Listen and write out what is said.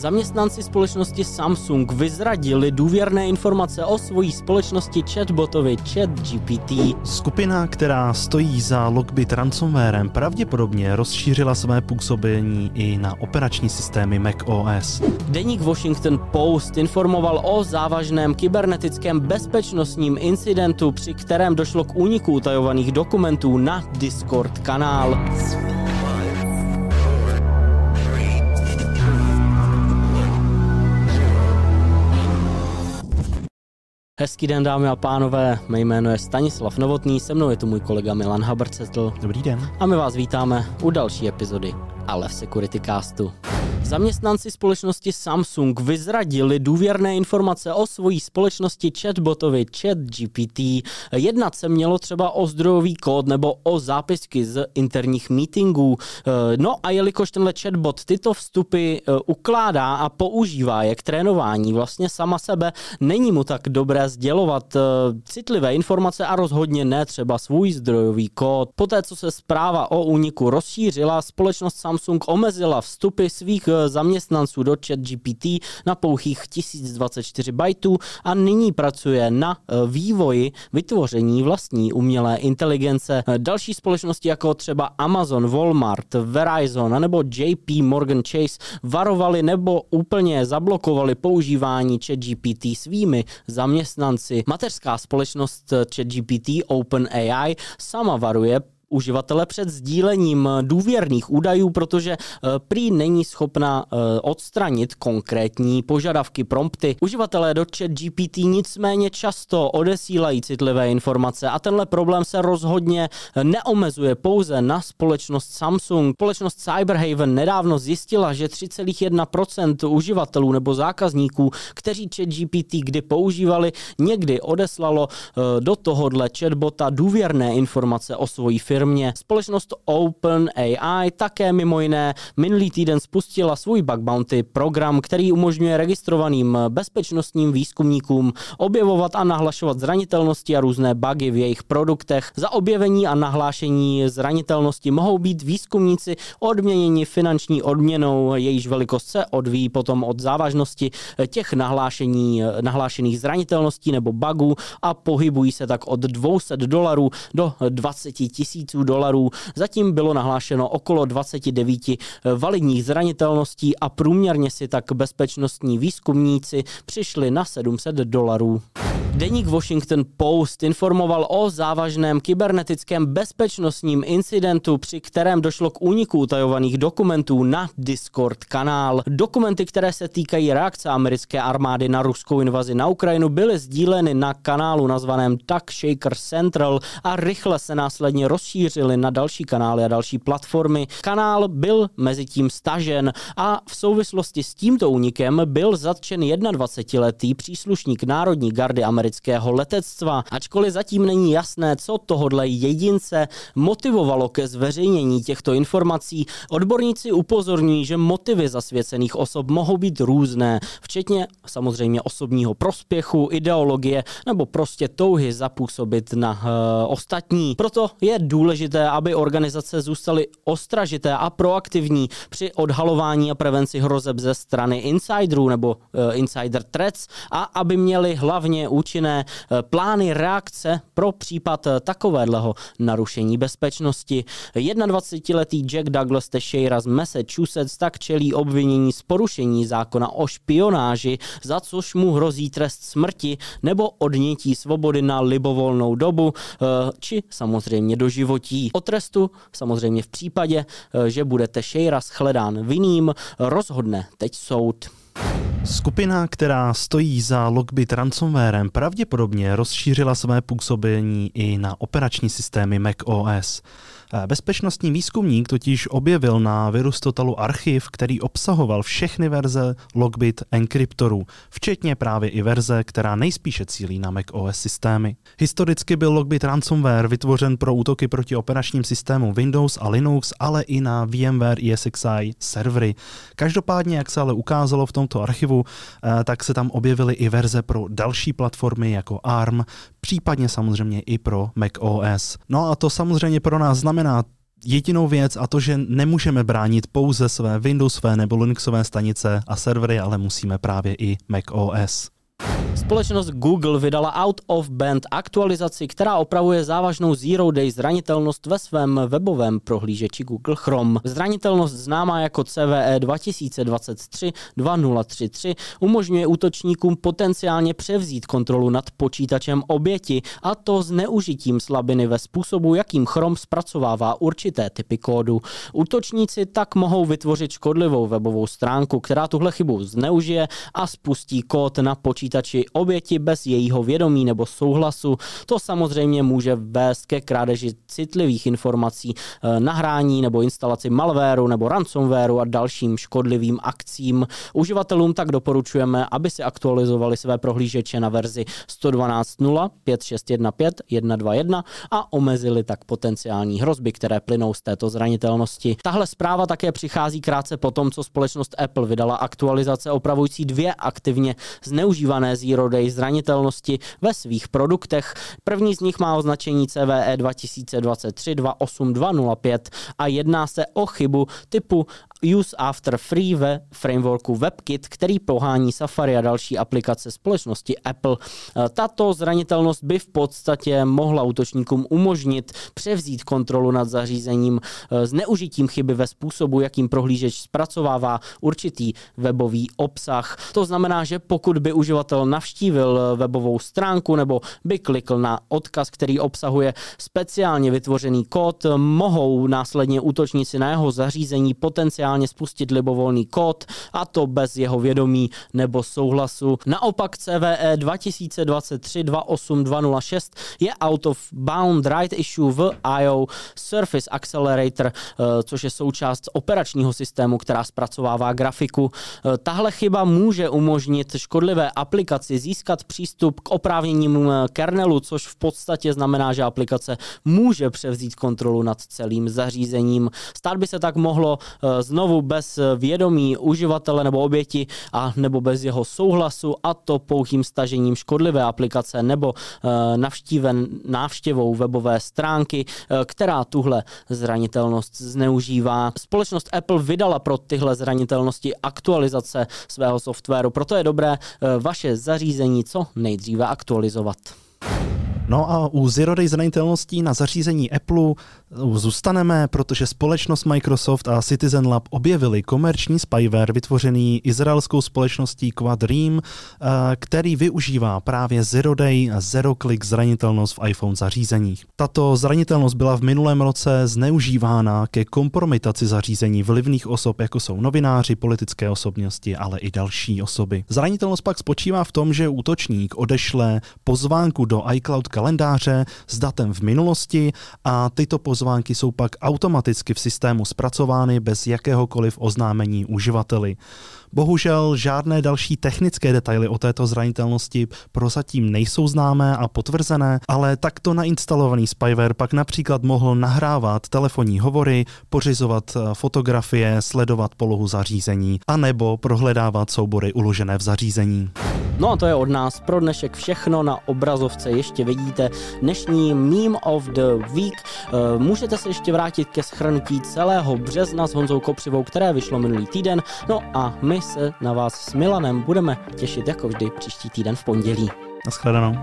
Zaměstnanci společnosti Samsung vyzradili důvěrné informace o svojí společnosti chatbotovi ChatGPT. Skupina, která stojí za Lockbit ransomwarem, pravděpodobně rozšířila své působení i na operační systémy Mac OS. Deník Washington Post informoval o závažném kybernetickém bezpečnostním incidentu, při kterém došlo k úniku utajovaných dokumentů na Discord kanál. Hezký den, dámy a pánové, mé jméno je Stanislav Novotný, se mnou je tu můj kolega Milan Habrcetl. Dobrý den. A my vás vítáme u další epizody Ale v Security Castu. Zaměstnanci společnosti Samsung vyzradili důvěrné informace o svojí společnosti chatbotovi ChatGPT. Jednat se mělo třeba o zdrojový kód nebo o zápisky z interních meetingů. No a jelikož tenhle chatbot tyto vstupy e, ukládá a používá je k trénování vlastně sama sebe, není mu tak dobré sdělovat e, citlivé informace a rozhodně ne třeba svůj zdrojový kód. Poté, co se zpráva o úniku rozšířila, společnost Samsung omezila vstupy svých zaměstnanců do ChatGPT na pouhých 1024 bajtů a nyní pracuje na e, vývoji vytvoření vlastní umělé inteligence. E, další společnosti jako třeba Amazon, Walmart, Verizon nebo JP Morgan Chase varovali nebo úplně zablokovali používání ChatGPT svými zaměstnanci. Mateřská společnost ChatGPT OpenAI sama varuje uživatele před sdílením důvěrných údajů, protože eh, prý není schopna eh, odstranit konkrétní požadavky prompty. Uživatelé do chat GPT nicméně často odesílají citlivé informace a tenhle problém se rozhodně neomezuje pouze na společnost Samsung. Společnost Cyberhaven nedávno zjistila, že 3,1% uživatelů nebo zákazníků, kteří chat GPT kdy používali, někdy odeslalo eh, do tohohle chatbota důvěrné informace o svojí firmě firmě. Společnost OpenAI také mimo jiné minulý týden spustila svůj bug bounty program, který umožňuje registrovaným bezpečnostním výzkumníkům objevovat a nahlašovat zranitelnosti a různé bugy v jejich produktech. Za objevení a nahlášení zranitelnosti mohou být výzkumníci odměněni finanční odměnou, jejíž velikost se odvíjí potom od závažnosti těch nahlášení, nahlášených zranitelností nebo bugů a pohybují se tak od 200 dolarů do 20 tisíc tisíců dolarů. Zatím bylo nahlášeno okolo 29 validních zranitelností a průměrně si tak bezpečnostní výzkumníci přišli na 700 dolarů. Deník Washington Post informoval o závažném kybernetickém bezpečnostním incidentu, při kterém došlo k úniku utajovaných dokumentů na Discord kanál. Dokumenty, které se týkají reakce americké armády na ruskou invazi na Ukrajinu, byly sdíleny na kanálu nazvaném Tuck Shaker Central a rychle se následně rozšířily na další kanály a další platformy. Kanál byl mezi tím stažen a v souvislosti s tímto únikem byl zatčen 21-letý příslušník Národní gardy americké amerického letectva. Ačkoliv zatím není jasné, co tohodle jedince motivovalo ke zveřejnění těchto informací, odborníci upozorňují, že motivy zasvěcených osob mohou být různé, včetně samozřejmě osobního prospěchu, ideologie nebo prostě touhy zapůsobit na uh, ostatní. Proto je důležité, aby organizace zůstaly ostražité a proaktivní při odhalování a prevenci hrozeb ze strany insiderů nebo uh, insider threats a aby měli hlavně účinné eh, plány reakce pro případ eh, takového narušení bezpečnosti. 21-letý Jack Douglas Teixeira z Massachusetts tak čelí obvinění z porušení zákona o špionáži, za což mu hrozí trest smrti nebo odnětí svobody na libovolnou dobu, eh, či samozřejmě do životí. O trestu samozřejmě v případě, že bude Teixeira shledán vinným, rozhodne teď soud. Skupina, která stojí za Lockbit ransomwarem, pravděpodobně rozšířila své působení i na operační systémy Mac OS. Eh, bezpečnostní výzkumník totiž objevil na Virustotalu archiv, který obsahoval všechny verze Logbit enkryptorů, včetně právě i verze, která nejspíše cílí na Mac OS systémy. Historicky byl Logbit ransomware vytvořen pro útoky proti operačním systému Windows a Linux, ale i na VMware ESXi servery. Každopádně, jak se ale ukázalo v tomto archivu, eh, tak se tam objevily i verze pro další platformy jako ARM, případně samozřejmě i pro Mac OS. No a to samozřejmě pro nás znamená jedinou věc a to, že nemůžeme bránit pouze své Windowsové nebo Linuxové stanice a servery, ale musíme právě i Mac OS. Společnost Google vydala Out of Band aktualizaci, která opravuje závažnou Zero Day zranitelnost ve svém webovém prohlížeči Google Chrome. Zranitelnost známá jako CVE 2023-2033 umožňuje útočníkům potenciálně převzít kontrolu nad počítačem oběti a to s neužitím slabiny ve způsobu, jakým Chrome zpracovává určité typy kódu. Útočníci tak mohou vytvořit škodlivou webovou stránku, která tuhle chybu zneužije a spustí kód na počítači oběti bez jejího vědomí nebo souhlasu. To samozřejmě může vést ke krádeži citlivých informací, eh, nahrání nebo instalaci malwareu nebo ransomwareu a dalším škodlivým akcím. Uživatelům tak doporučujeme, aby si aktualizovali své prohlížeče na verzi 112.0, 5615, 121 a omezili tak potenciální hrozby, které plynou z této zranitelnosti. Tahle zpráva také přichází krátce po tom, co společnost Apple vydala aktualizace opravující dvě aktivně zneužívané Zero Day zranitelnosti ve svých produktech. První z nich má označení CVE 2023-28205 a jedná se o chybu typu Use After Free ve frameworku WebKit, který pohání Safari a další aplikace společnosti Apple. Tato zranitelnost by v podstatě mohla útočníkům umožnit převzít kontrolu nad zařízením s neužitím chyby ve způsobu, jakým prohlížeč zpracovává určitý webový obsah. To znamená, že pokud by uživatel navštívil webovou stránku nebo by klikl na odkaz, který obsahuje speciálně vytvořený kód, mohou následně útočníci na jeho zařízení potenciálně spustit libovolný kód a to bez jeho vědomí nebo souhlasu. Naopak CVE 2023-28206 je out of bound right issue v IO Surface Accelerator, eh, což je součást operačního systému, která zpracovává grafiku. Eh, tahle chyba může umožnit škodlivé aplikaci získat přístup k oprávněním eh, kernelu, což v podstatě znamená, že aplikace může převzít kontrolu nad celým zařízením. Stát by se tak mohlo znovu bez vědomí uživatele nebo oběti a nebo bez jeho souhlasu a to pouhým stažením škodlivé aplikace nebo navštíven návštěvou webové stránky, která tuhle zranitelnost zneužívá. Společnost Apple vydala pro tyhle zranitelnosti aktualizace svého softwaru, proto je dobré vaše zařízení co nejdříve aktualizovat. No a u Zero Day zranitelností na zařízení Apple zůstaneme, protože společnost Microsoft a Citizen Lab objevili komerční spyware vytvořený izraelskou společností Quadream, eh, který využívá právě Zero Day a Zero Click zranitelnost v iPhone zařízeních. Tato zranitelnost byla v minulém roce zneužívána ke kompromitaci zařízení vlivných osob, jako jsou novináři, politické osobnosti, ale i další osoby. Zranitelnost pak spočívá v tom, že útočník odešle pozvánku do iCloud kalendáře s datem v minulosti a tyto pozvánky jsou pak automaticky v systému zpracovány bez jakéhokoliv oznámení uživateli. Bohužel žádné další technické detaily o této zranitelnosti prozatím nejsou známé a potvrzené, ale takto nainstalovaný spyware pak například mohl nahrávat telefonní hovory, pořizovat eh, fotografie, sledovat polohu zařízení a nebo prohledávat soubory uložené v zařízení. No a to je od nás pro dnešek všechno. Na obrazovce ještě vidíte dnešní Meme of the Week. Eh, můžete se ještě vrátit ke schrnutí celého března s Honzou Kopřivou, které vyšlo minulý týden. No a my se na vás s Milanem budeme těšit jako vždy příští týden v pondělí. Naschledanou.